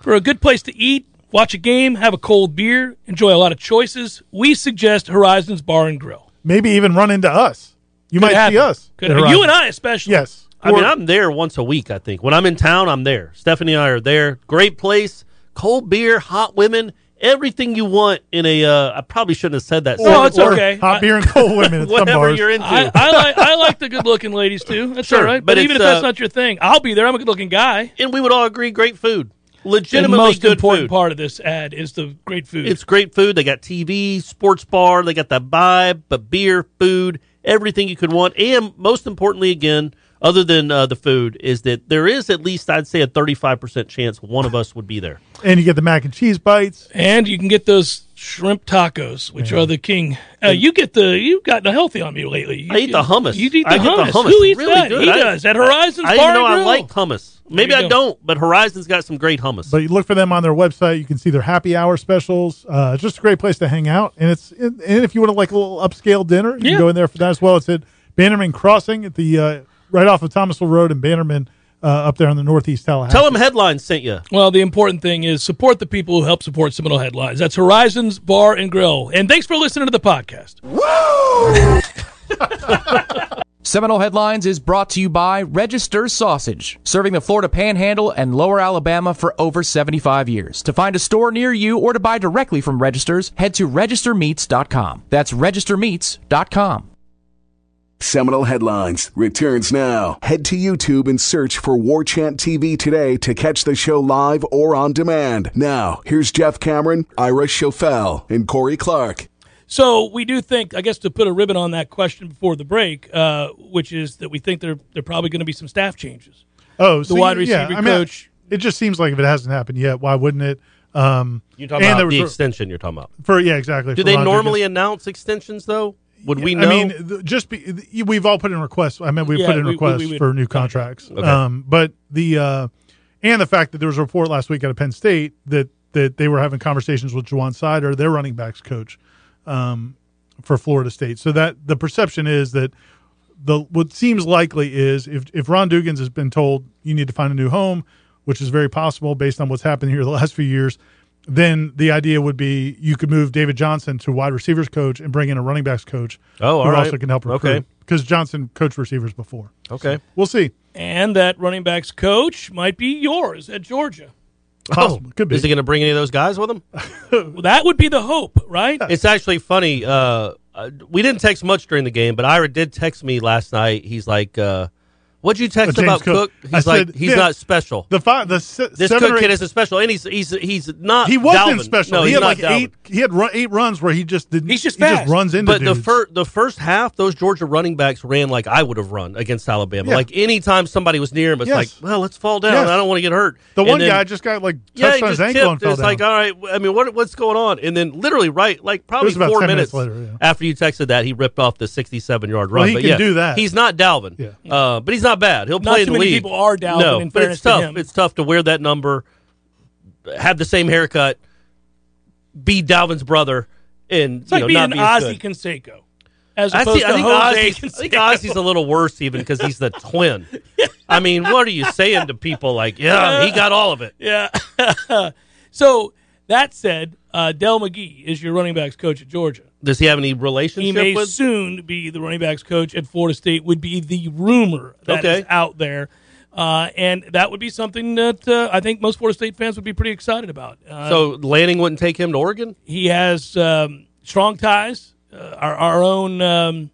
for a good place to eat, watch a game, have a cold beer, enjoy a lot of choices, we suggest Horizons Bar and Grill. Maybe even run into us. You Could might happen. see us. Could at. You Horizon. and I especially. Yes. I mean, I'm there once a week. I think when I'm in town, I'm there. Stephanie and I are there. Great place, cold beer, hot women, everything you want in a. Uh, I probably shouldn't have said that. No, it's or okay. Hot beer and cold women at some Whatever bars. you're into. I, I like I like the good looking ladies too. That's Sure, all right. but But, even if that's uh, not your thing, I'll be there. I'm a good looking guy. and we would all agree, great food, The legitimately most good important food. part of this ad is the great food. It's great food. They got TV, sports bar. They got the vibe, but beer, food, everything you could want. And most importantly, again, other than uh, the food, is that there is at least, I'd say, a 35% chance one of us would be there. and you get the mac and cheese bites. and you can get those shrimp tacos, which are the king. Uh, you get the you've gotten healthy on me lately. You I eat the hummus. You eat the, I get hummus. the hummus. Who eats Really that? good. He I- does at Horizons I Bar even know and I like hummus. Maybe I go. don't, but Horizon's got some great hummus. But you look for them on their website. You can see their happy hour specials. Uh, just a great place to hang out. And it's and if you want to like a little upscale dinner, you Yeah. can go in there for that as well. It's at Bannerman Crossing at the uh, right off of Thomasville Road in Bannerman, uh, up there on the northeast Tallahassee. Tell them headlines sent you. Well, the important thing is support the people who help support Seminole Headlines. That's Horizons Bar and Grill. And thanks for listening to the podcast. Woo! Seminole Headlines is brought to you by Register Sausage, serving the Florida Panhandle and Lower Alabama for over 75 years. To find a store near you or to buy directly from Registers, head to registermeats.com. That's registermeats.com. Seminole Headlines returns now. Head to YouTube and search for War Chant TV today to catch the show live or on demand. Now, here's Jeff Cameron, Ira Schoffel, and Corey Clark. So we do think, I guess, to put a ribbon on that question before the break, uh, which is that we think there there are probably going to be some staff changes. oh, the so wide yeah, receiver I mean, coach. It just seems like if it hasn't happened yet, why wouldn't it? Um, You're talking and about the was- extension. You're talking about. for yeah, exactly. Do for they Ron normally Dugans. announce extensions though? Would we know? I mean, just be, we've all put in requests. I mean, we Yeah, put in we- we- requests we would- for new contracts. Okay. Um, but the uh, and the fact that there was a report last week out of Penn State that that they were having conversations with Juwan Seider, their running backs coach, um, for Florida State. So that the perception is that the what seems likely is if if Ron Dugans has been told you need to find a new home, which is very possible based on what's happened here the last few years, then the idea would be you could move David Johnson to wide receivers coach and bring in a running backs coach Oh, all who right. also can help recruit Okay. because Johnson coached receivers before. okay. We'll see. And that running backs coach might be yours at Georgia. Possible. Could be. Oh, Is he going to bring any of those guys with him? Well, that would be the hope, right? It's actually funny. Uh, uh, we didn't text much during the game, but Ira did text me last night. He's like, uh, "What'd you text about Cook. Cook?" I He's like, said, "He's yeah. not special." the five, the se- This seven Cook kid isn't special, and he's he's he's not. he wasn't Dalvin. special. No, he had like Dalvin. eight. He had run, eight runs where he just didn't. He's just he just runs into. But the first the first half, those Georgia running backs ran like I would have run against Alabama. Yeah. Like anytime somebody was near him, it's Yes. like, well, let's fall down. Yes. I don't want to get hurt. the And one then- guy just got like yeah, touched he on his ankle and fell It's down. like, all right, I mean, what what's going on? And then literally, right, like probably four minutes, later, yeah. after you texted that, he ripped off the sixty-seven yard run. He can yeah, do that. He's not Dalvin, Yeah. uh, but he's not bad. He'll Not play too in the many league. people are Dalvin, No, in but it's to tough. him. It's tough to wear that number, have the same haircut, be Dalvin's brother, and It's like you know, being not an be as Ozzy. Canseco. As I, opposed see, I to think Jose Ozzy's, I think Ozzy's a little worse even because he's the twin. I mean, what are you saying to people like, yeah, he got all of it? Yeah. so that said, uh, Dell McGee is your running backs coach at Georgia. Does he have any relationship? He may with? soon be the running backs coach at Florida State. Would be the rumor that is Okay. out there, uh, and that would be something that uh, I think most Florida State fans would be pretty excited about. Uh, So Lanning wouldn't take him to Oregon? he has um, strong ties. Uh, our, our own, um,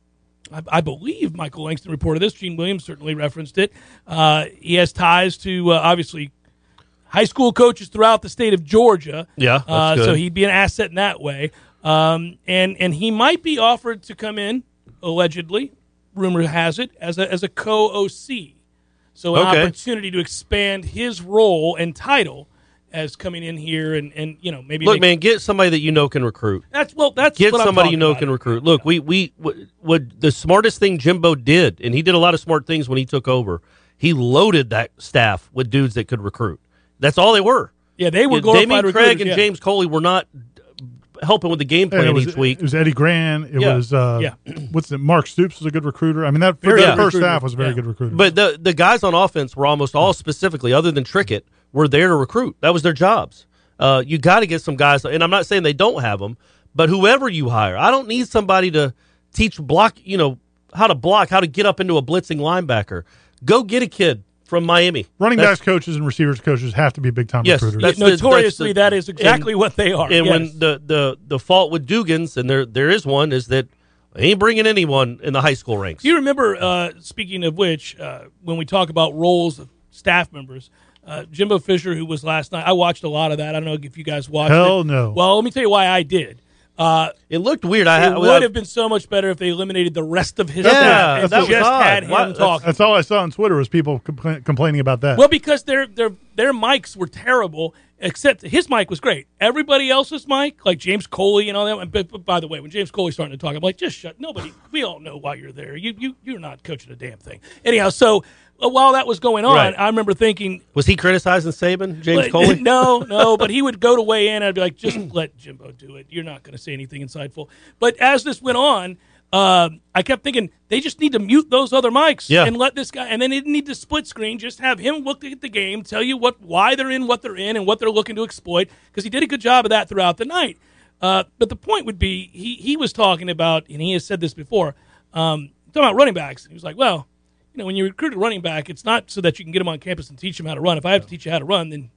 I, I believe Michael Langston reported this. Gene Williams certainly referenced it. Uh, he has ties to uh, obviously high school coaches throughout the state of Georgia. Yeah, uh, so he'd be an asset in that way. Um, and and he might be offered to come in allegedly. Rumor has it as a as a co OC. So an Okay. opportunity to expand his role and title as coming in here and, and you know maybe Look, man, get somebody that you know can recruit. that's well that's Get what I'm somebody you know about. can recruit. Look, we we what the smartest thing Jimbo did, and he did a lot of smart things when he took over. He loaded that staff with dudes that could recruit. That's all they were. Yeah, they were Yeah, Dameyune Craig and yeah. James Coley were not helping with the game plan was, each week. It was Eddie Gran. It Yeah. was uh, Yeah. what's it? Mark Stoops was a good recruiter. I mean, that, Very that good first half was a very Yeah. good recruiter. But the the guys on offense were almost all specifically, other than Trickett, were there to recruit. That was their jobs. Uh, you got to get some guys, and I'm not saying they don't have them, but whoever you hire, I don't need somebody to teach block, you know, how to block, how to get up into a blitzing linebacker. Go get a kid from Miami. running That's- backs coaches and receivers coaches have to be big time Yes, recruiters. that's the- Notoriously, that's the- that is exactly and- what they are. And yes. when the, the the fault with Dugans, and there there is one, is that they ain't bringing anyone in the high school ranks. Do you remember, uh, speaking of which, uh, when we talk about roles of staff members, uh, Jimbo Fisher, who was last night, I watched a lot of that. I don't know if you guys watched Hell it. no. Well, let me tell you why I did. Uh, it looked weird. I it had, would have been so much better if they eliminated the rest of his Yeah, staff and that just odd. had him Why- that's- talking. That's all I saw on Twitter was people compla- complaining about that. Well, because their their their mics were terrible, except his mic was great. Everybody else's mic, like James Coley and all that. But, but by the way, when James Coley's starting to talk, I'm like, just shut. Nobody, we all know why you're there. You you you're not coaching a damn thing. Anyhow, so uh, while that was going on, Right. I remember thinking. Was he criticizing Saban, James but- Coley? no, no, but he would go to weigh in. I'd be like, just let Jimbo do it. You're not going to say anything insightful. But as this went on, um, I kept thinking they just need to mute those other mics Yeah. and let this guy. And then they didn't need to split screen. Just have him look at the game, tell you what why they're in what they're in and what they're looking to exploit. Because he did a good job of that throughout the night. Uh, but the point would be, he he was talking about, and he has said this before, um, talking about running backs. He was like, well, you know, when you recruit a running back, it's not so that you can get him on campus and teach him how to run. If I have to teach you how to run, then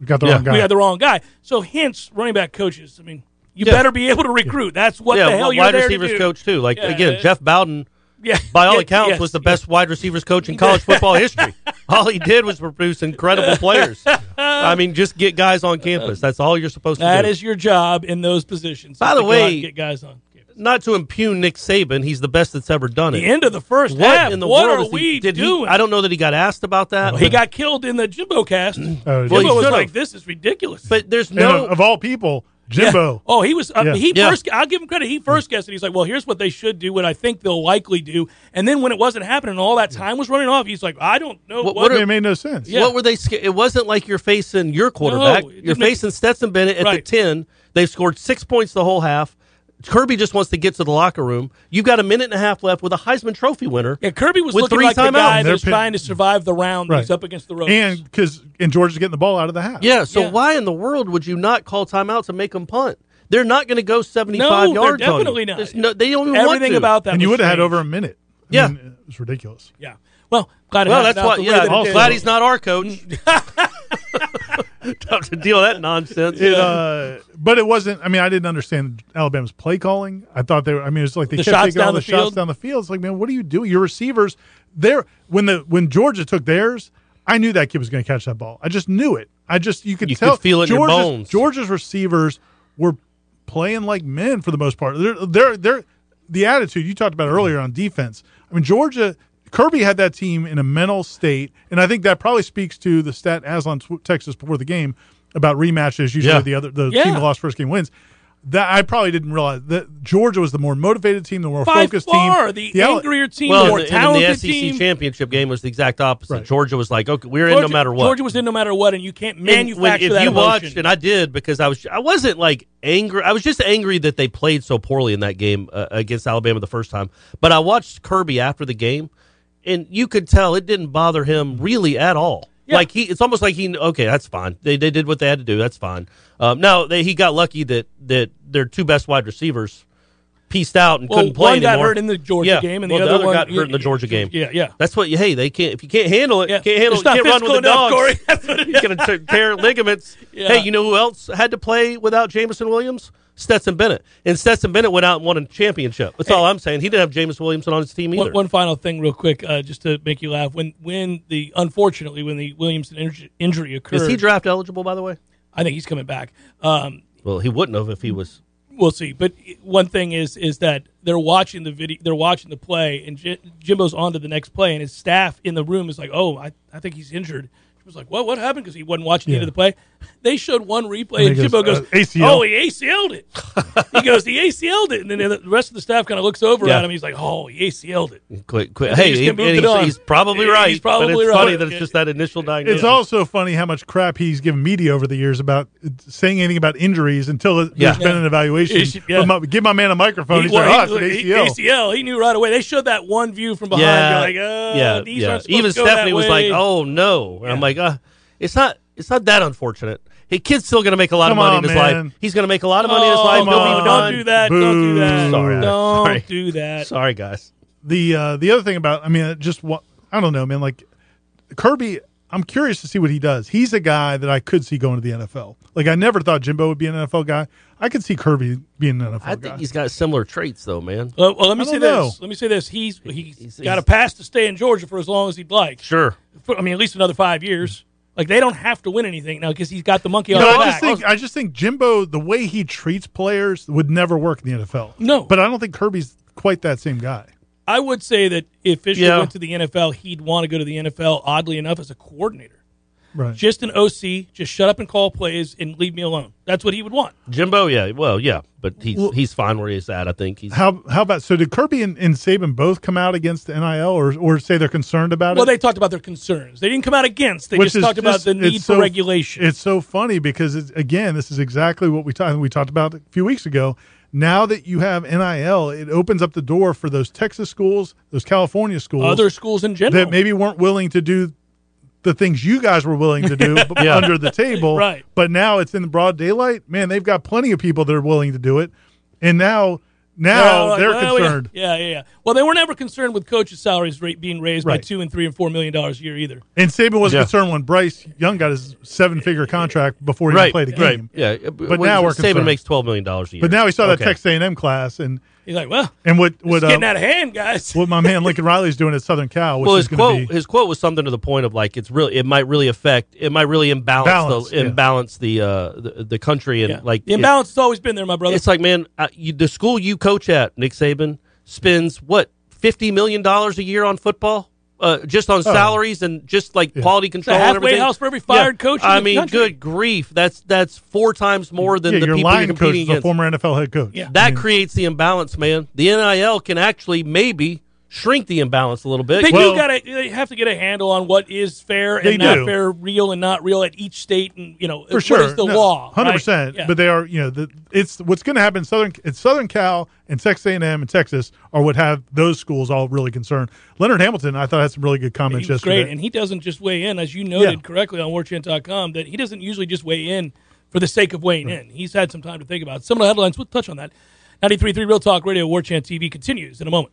we got the Yeah. wrong guy. we had the wrong guy. So hence running back coaches. I mean, you Yeah. better be able to recruit. That's what yeah, the hell wide you're there receivers to do. coach too. Like Yeah, again, uh, Jeff Bowden, Yeah, by all Yeah, accounts, yes, was the yes. best wide receivers coach in college football history. All he did was produce incredible players. I mean, just get guys on campus. That's all you're supposed to That do. That is your job in those positions. By the to go out way, get guys on. Campus. Not to impugn Nick Saban, he's the best that's ever done it. The end of the first what half. in the what world are is he- we did he- doing? I don't know that he got asked about that. he got killed in the Jimbo cast. Oh, Jimbo Well, was like, "This is ridiculous." But there's And, no uh, of all people, Jimbo. Yeah. Oh, he was. Uh, Yeah. He Yeah. first. I'll give him credit. He first guessed it. He's like, "Well, here's what they should do. What I think they'll likely do." And then when it wasn't happening, and all that time was running off. He's like, "I don't know What- what." what are- It made no sense. Yeah. What were they? sca- It wasn't like you're facing your quarterback. No, you're didn't make- facing Stetson Bennett at Right. the ten. They've scored six points the whole half. Kirby just wants to get to the locker room. You've got a minute and a half left with a Heisman Trophy winner. yeah, Kirby was looking three like the guy that They're was pin- trying to survive the round. Right. He's up against the ropes. And because and Georgia's getting the ball out of the half. Yeah. So Yeah. why in the world would you not call timeouts to make them punt? They're not going to go seventy No, five they're yards. on you. definitely not. There's No, they don't even want everything to. about that. and you would have had over a minute. I Yeah. mean, it was ridiculous. Yeah. Well, glad Well, that's why. Yeah, that also- glad he's not our coach. Don't to deal with that nonsense. It, uh, but it wasn't. I mean, I didn't understand Alabama's play calling. I thought they were. I mean, it's like they The kept taking all down the, the shots down the field. It's like, man, what are you doing? Your receivers, there when the when Georgia took theirs, I knew that kid was going to catch that ball. I just knew it. I just you could You tell could feel it in your bones. Georgia's receivers were playing like men for the most part. They're they're they're the attitude you talked about earlier on defense. I mean, Georgia. Kirby had that team in a mental state, and I think that probably speaks to the stat Aslan tw- Texas before the game about rematches. Usually, Yeah. the other the Yeah. team that lost first game wins. That I probably didn't realize that Georgia was the more motivated team, the more by focused far team. the, Al- angrier team, well, the more and, the- and talented the SEC team. championship game was the exact opposite. Right. Georgia was like, okay, we're in no matter what. Georgia was in no matter what, and you can't And when- if that you emotion. watched, and I did because I was, I wasn't like angry. I was just angry that they played so poorly in that game uh, against Alabama the first time. But I watched Kirby after the game, and you could tell it didn't bother him really at all. Yeah. Like he, it's almost like he. Okay, that's fine. They they did what they had to do. That's fine. Um, now they, he got lucky that that their two best wide receivers pieced out and Well, couldn't play one got hurt in the Georgia Yeah. game, and the Well, other, other one got hurt in the yeah, Georgia game. Yeah, yeah. That's what. Hey, they can't. If you can't handle it, Yeah. you can't handle. It's you can't run with the dogs. Corey. That's what it You're going to tear ligaments. Yeah. Hey, you know who else had to play without Jameson Williams? Stetson Bennett. And Stetson Bennett went out and won a championship. That's all I'm saying. He didn't have Jameson Williamson on his team either. One, one final thing, real quick, uh, just to make you laugh. When when the unfortunately when the Williamson injury, injury occurred, Is he draft eligible, by the way? I think he's coming back. Um, Well, he wouldn't have if he was. we'll see. But one thing is is that they're watching the video, they're watching the play, and J- Jimbo's on to the next play, and his staff in the room is like, "Oh, I, I think he's injured." Was like, "What? What happened?" Because he wasn't watching the end of the play. They showed one replay, And and Jimbo goes, goes, uh, ACL. "Oh, he ACL'd it." he goes, "He ACL'd it," and then the rest of the staff kind of looks over Yeah. at him. He's like, "Oh, he ACL'd it." Quick, quick. Hey, just he- get moved and it he's, he's probably He's right. probably but it's right. funny that it's just that initial diagnosis. It's also funny how much crap he's given media over the years about saying anything about injuries until it- Yeah. there's been an evaluation. Should- yeah. My- give my man a microphone. He's well, like, he- oh, it's an he- ACL. ACL. He knew right away. They showed that one view from behind. yeah, like, uh, yeah, these yeah. Even to go that Stephanie was like, "Oh no!" And I'm Yeah. Like, uh, "It's not. It's not that unfortunate. Hey, kid's still going to make a lot Come of money on, in his man. life. He's going to make a lot of money in his life. come He'll on. be don't do that. Don't do that. Boo. Sorry, Don't sorry. do that. Sorry, guys. the uh, the other thing about I mean it just what I don't know man like Kirby I'm curious to see what he does. He's a guy that I could see going to the NFL. Like I never thought Jimbo would be an NFL guy. I could see Kirby being an NFL I guy. think he's got similar traits, though, man. Well, well, let me I say don't this. know. Let me say this. He's he's, He's- got a pass to stay in Georgia for as long as he'd like. Sure. For, I mean, at least another five years. Like they don't have to win anything now because he's got the monkey on No, his I back. just think I just think Jimbo the way he treats players would never work in the NFL. No. but I don't think Kirby's quite that same guy. I would say that if Fisher Yeah. went to the NFL, he'd want to go to the NFL. Oddly enough, as a coordinator, Right. just an OC, just shut up and call plays and leave me alone. That's what he would want. Jimbo, yeah, well, yeah, but he's Well- he's fine where he's at. I think he's How how about so did Kirby and, and Saban both come out against the NIL or or say they're concerned about Well, it? Well, they talked about their concerns. They didn't come out against. They Which just is talked about the need it's for so- regulation. It's so funny because it's, again, this is exactly what we talked we talked about a few weeks ago. Now that you have NIL, it opens up the door for those Texas schools, those California schools, Other schools in general. that maybe weren't willing to do the things you guys were willing to do Yeah. under the table. Right. But now it's in the broad daylight. Man, they've got plenty of people that are willing to do it. And now now Well, like, they're oh, well, concerned. Yeah, yeah, yeah. Well, they were never concerned with coaches' salaries rate being raised by two and three and four million dollars a year either. And Saban was Yeah. concerned when Bryce Young got his seven figure contract before he right. even played a right. game. Yeah, But now we're Saban concerned. makes twelve million dollars a year. But now he saw that Okay. Texas A&M class and He's like, well, and what it's what getting uh, out of hand, guys. what my man Lincoln Riley's doing at Southern Cal, which well, his going quote be his quote was something to the point of like it's really it might really affect it might really imbalance Balance, the yeah. imbalance the uh the, the country and Yeah. like the it- imbalance has always been there, my brother. it's like man, uh, you, the school you coach at, Nick Saban, spends what fifty million dollars a year on football, uh, just on salaries and just like quality control. and halfway everything. house for every fired coach in I the mean, country. good grief, that's that's four times more than yeah, the your people you're line coach competing is a against. former NFL head coach. Yeah. that I mean, creates the imbalance, man. The NIL can actually maybe shrink the imbalance a little bit. they Well- do got to have to get a handle on what is fair and not do. fair, real and not real at each state, and you know for sure, is the law. hundred right? percent. Yeah. But they are, you know, the, it's what's going to happen. in Southern, it's Southern Cal and Texas A&M and Texas are what have those schools all really concerned. Leonard Hamilton, I thought had some really good comments he yesterday. great, and he doesn't just weigh in, as you noted Yeah. correctly on WarChant.com, that he doesn't usually just weigh in for the sake of weighing in. He's had some time to think about it. Some of the headlines, we'll touch on that. 93.3 Real Talk Radio, WarChant TV continues in a moment.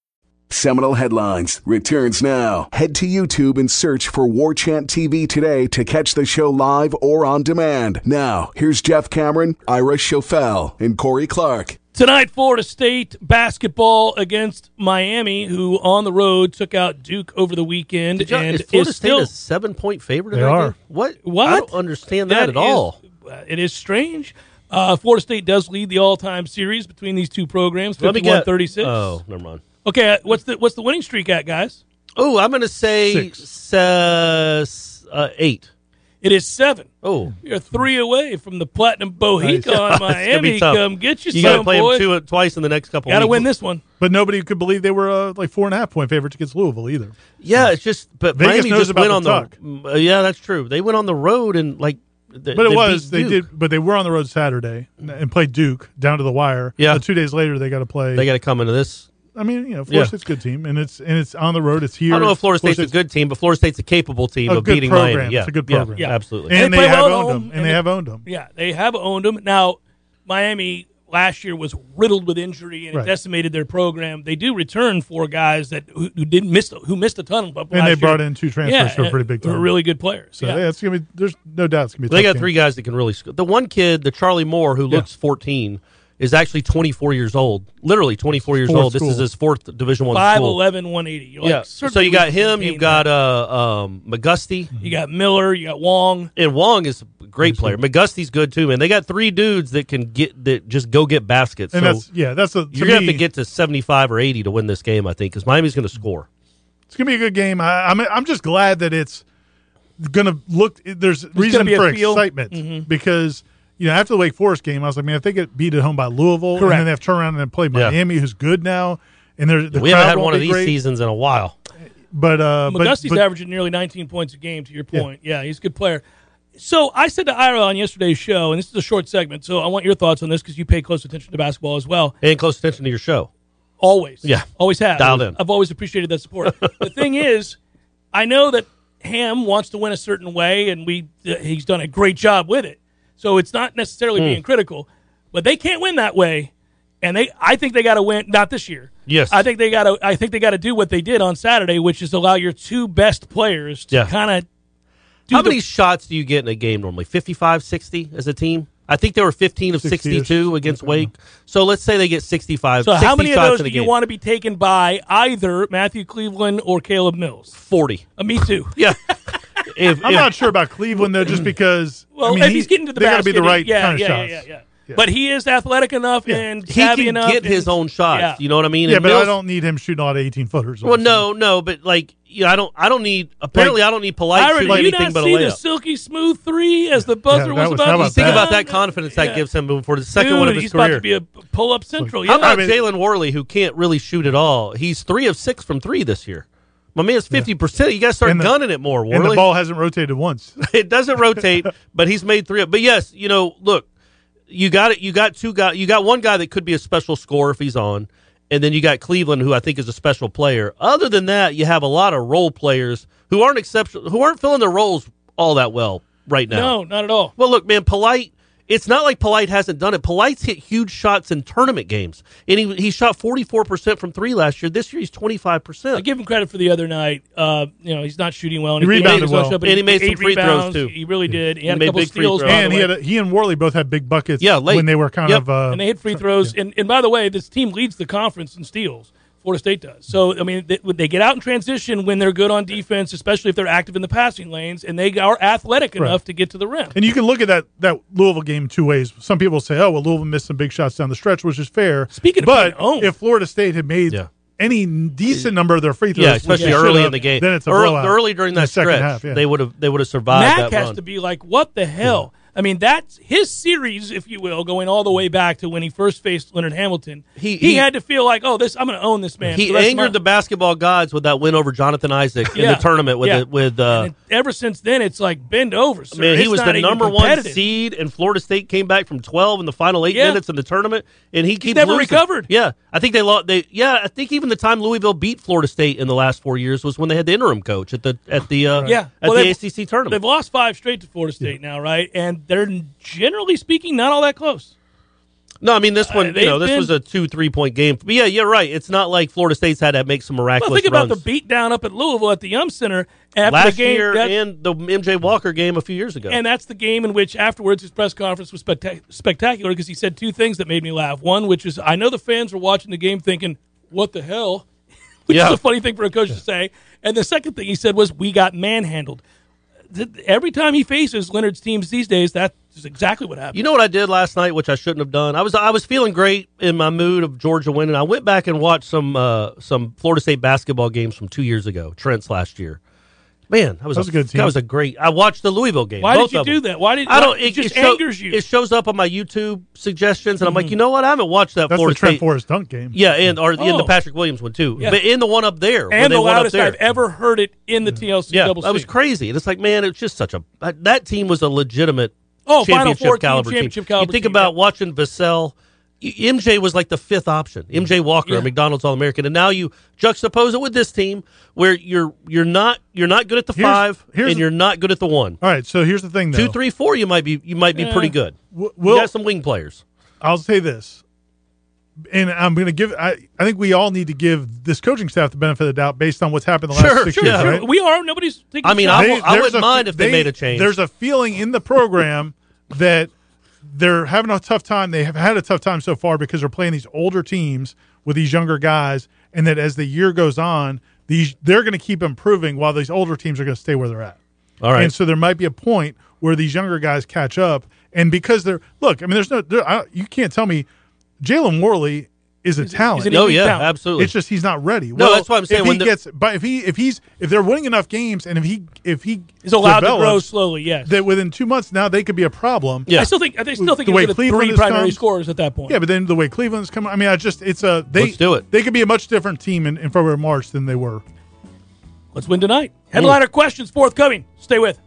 Seminole Headlines returns now. Head to YouTube and search for War Chant TV today to catch the show live or on demand. Now, here's Jeff Cameron, Ira Schoffel, and Corey Clark. Tonight, Florida State basketball against Miami, who on the road took out Duke over the weekend. Did you- and is Florida is State still, a seven point favorite? They are. game? What? What? I don't understand that, at is- all. uh, it is strange. Uh, Florida State does lead the all-time series between these two programs, Let 51-36. Oh, never mind. Okay, uh, what's the what's the winning streak at, guys? Oh, I'm going to say Six. uh, uh, eight. It is seven. Oh, You're three away from the Platinum Bohica It's gonna on Miami. Come get you, you got to some, play boy. them two, twice in the next couple. Got to weeks. win this one. But nobody could believe they were uh, like four and a half point favorites against Louisville either. Yeah, it's just but Vegas Miami knows just about went the on tuck. the. uh, yeah, that's true. They went on the road and like. They, But it they was they did, but they were on the road Saturday and played Duke down to the wire. Yeah. But two days later they got to play. They got to come into this. I mean, you know, Florida Yeah. State's a good team, and it's and it's on the road. It's here. I don't know if It's- Florida State's a good team, but Florida State's a capable team A of good beating program. Miami. Yeah, It's a good program. yeah, program. absolutely. and They they, have well owned them, and, and they they- have owned them. Yeah, they have owned them. Now, Miami last year was riddled with injury and it decimated their program. They do return four guys that who, who didn't miss who missed a ton of And they brought in two transfers yeah, who are pretty big who are really good players. So yeah. yeah, it's gonna be. There's no doubt it's gonna be. a They tough got game. three guys that can really score. The one kid, the Charlie Moore, who Yeah. looks 14, is actually 24 years old. Literally 24 years Fourth old. This is his fourth Division One Five school. eleven, one eighty. You're like, yeah. So you got him. You've got uh, um, McGusty. you got Miller, you got Wong. And Wong is a great player. McGusty's good too, man. They got three dudes that can get that just go get baskets. And so that's yeah, that's a. To you're gonna have to get to 75 or 80 to win this game, I think, because Miami's going to score. It's gonna be a good game. I, I'm I'm just glad that it's gonna look. There's reason be for feel. excitement Mhm. because you know after the Wake Forest game, I was like, man, if they get beat at home by Louisville, and then they have to turn around and then play Yeah. Miami, who's good now, and they're, the we haven't had one of these great, seasons in a while. But uh, McGusty's but averaging nearly 19 points a game. To your point, yeah. he's a good player. So I said to Ira on yesterday's show, and this is a short segment, so I want your thoughts on this because you pay close attention to basketball as well. And close attention to your show. Always, Yeah. always have. Dialed in. I've always appreciated that support. the thing is, I know that Ham wants to win a certain way, and we uh, he's done a great job with it. So it's not necessarily Hmm. being critical, but they can't win that way, and they I think they got to win not this year. Yes. I think they got to. I think they got to do what they did on Saturday, which is allow your two best players to Yeah. kind of. How the- many shots do you get in a game normally? 55, 60 as a team? I think they were 15 of 62 against Wake. So let's say they get 65. So 60 how many of those do a you game. want to be taken by either Matthew Cleveland or Caleb Mills? 40. Uh, me too. Yeah. if, I'm if- not sure about Cleveland though, just because Well, I mean, if he- he's getting to the they basket, gotta be the right yeah, kind of yeah, shots. Yeah, yeah, yeah, But he is athletic enough and he savvy can enough. get his own shots. Yeah. You know what I mean? Yeah, And but I don't need him shooting a lot 18 footers. Well, no, no, but like, you know, I don't. I don't need. Apparently, Like- I don't need polite Ira, shooting do you anything not but a see the silky smooth three as the buzzer that was, was- about how to about Think about that sound? confidence that Yeah. gives him moving forward. The second Dude, one of his he's career. about to be a pull up central. How yeah. about Jalen Warley, who can't really shoot at all? He's three of six from three this year. My man, man's fifty percent. You got to start the- gunning it more. And the ball hasn't rotated once. it doesn't rotate, but he's made three. But yes, you know, look, you got it. You got two guys. You got one guy that could be a special scorer if he's on, and then you got Cleveland, who I think is a special player. Other than that, you have a lot of role players who aren't exceptional, who aren't filling their roles all that well right now. No, not at all. Well, look, man, Polite. It's not like Polite hasn't done it. Polite's hit huge shots in tournament games, and he he shot forty four percent from three last year. This year, he's 25%. I percent. give him credit for the other night. Uh, you know, he's not shooting well. And He rebounded made- well. but And he made some eight free throws, too. He really did. He He had a couple big free steals. throws. and he had a, he and Warley both had big buckets. Yeah, late. when they were kind Yep. of uh, and they hit free throws. And, and by the way, this team leads the conference in steals. Florida State does. So I mean, they, they get out in transition when they're good on defense, especially if they're active in the passing lanes, and they are athletic Right. enough to get to the rim. And you can look at that that Louisville game two ways. Some people say, "Oh, well, Louisville missed some big shots down the stretch," which is fair. Speaking of but owned. if Florida State had made Yeah. any decent number of their free throws, Yeah, especially they early should in the game. then it's a early, early during in the that second stretch, half. Yeah. they would have they would have survived Mack that has run. to be like, what the hell? I mean, that's his series, if you will, going all the way back to when he first faced Leonard Hamilton. He- He, he- had to feel like, oh, this I'm going to own this man. he angered the basketball gods with that win over Jonathan Isaac in Yeah. the tournament with Yeah. it with uh, And ever since then, it's like bend over. Sir. man, he was the number one seed, and Florida State came back from twelve in the final eight Yeah. minutes in the tournament, and he keeps never losing. recovered. Yeah, I think they lost. They yeah, I think even the time Louisville beat Florida State in the last four years was when they had the interim coach at the at the uh, Yeah, at Well, the ACC tournament. They've lost five straight to Florida State now, right? And they're generally speaking not all that close. No, I mean this one. Uh, you know, this was a two three point game. But yeah, you're right. It's not like Florida State's had to make some miraculous Well, think about the beat down up at Louisville at the Yum Center after last the game. year that- and the MJ Walker game a few years ago. And that's the game in which afterwards his press conference was spectac- spectacular because he said two things that made me laugh. One, which is I know the fans were watching the game thinking, "What the hell," which Yeah. is a funny thing for a coach to say. And the second thing he said was, "We got manhandled." Every time he faces Leonard's teams these days, that is exactly what happened. You know what I did last night, which I shouldn't have done. I was I was feeling great in my mood of Georgia winning. I went back and watched some uh, some Florida State basketball games from two years ago, Trent's last year. Man, that was, That was a good team. That was a great. I watched the Louisville game. Why did you do that? Why did I don't? why- it, just show- angers you? It shows up on my YouTube suggestions, and I'm Mm-hmm. like, you know what? I haven't watched that That's Florida the Trent State. Forrest dunk game. Yeah, and or in the Oh. Patrick Williams one too, Yeah. but in the one up there, and the loudest there. I've ever heard it in the TLC yeah, double that was crazy. And it's like, man, it's just such a that, team was a legitimate Oh, Final championship Four team, caliber championship team. caliber you think team, about yeah. watching Vassell. Y- MJ was like the fifth option. MJ mm. Walker, Yeah. a McDonald's All American, and now you juxtapose it with this team where you're you're not you're not good at the Here's- five here's- and you're not good at the one. All right, so here's the thing, though. Two, three, four, you might be you might be Yeah. pretty good. W- you got some wing players. I'll say this, and I'm going to give. I, I think we all need to give this coaching staff the benefit of the doubt based on what's happened the last Sure, six sure, years. sure. right? We are. Nobody's taking I mean. I They- w- I there's wouldn't a- mind if they made a change. There's a feeling in the program that they're having a tough time. They have had a tough time so far because they're playing these older teams with these younger guys, and that as the year goes on, these they're going to keep improving while these older teams are going to stay where they're at. All right. And so there might be a point where these younger guys catch up, and because they're look, I mean, there's no, there, I, you can't tell me Jalen Warley is a talent. an oh yeah, talent. absolutely. It's just he's not ready. No, Well, that's what I'm saying. If he the- gets, but if he if he's if they're winning enough games, and if he if he He's allowed to grow slowly. Yes. that within two months now they could be a problem. Yeah. I still think. I still think The way with Cleveland three primary come- scorers at that point. Yeah, but then the way Cleveland's coming, I mean, I just it's a they Let's do it. They could be a much different team in, in February March than they were. Let's win tonight. Headliner questions forthcoming. Stay with.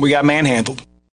We got manhandled.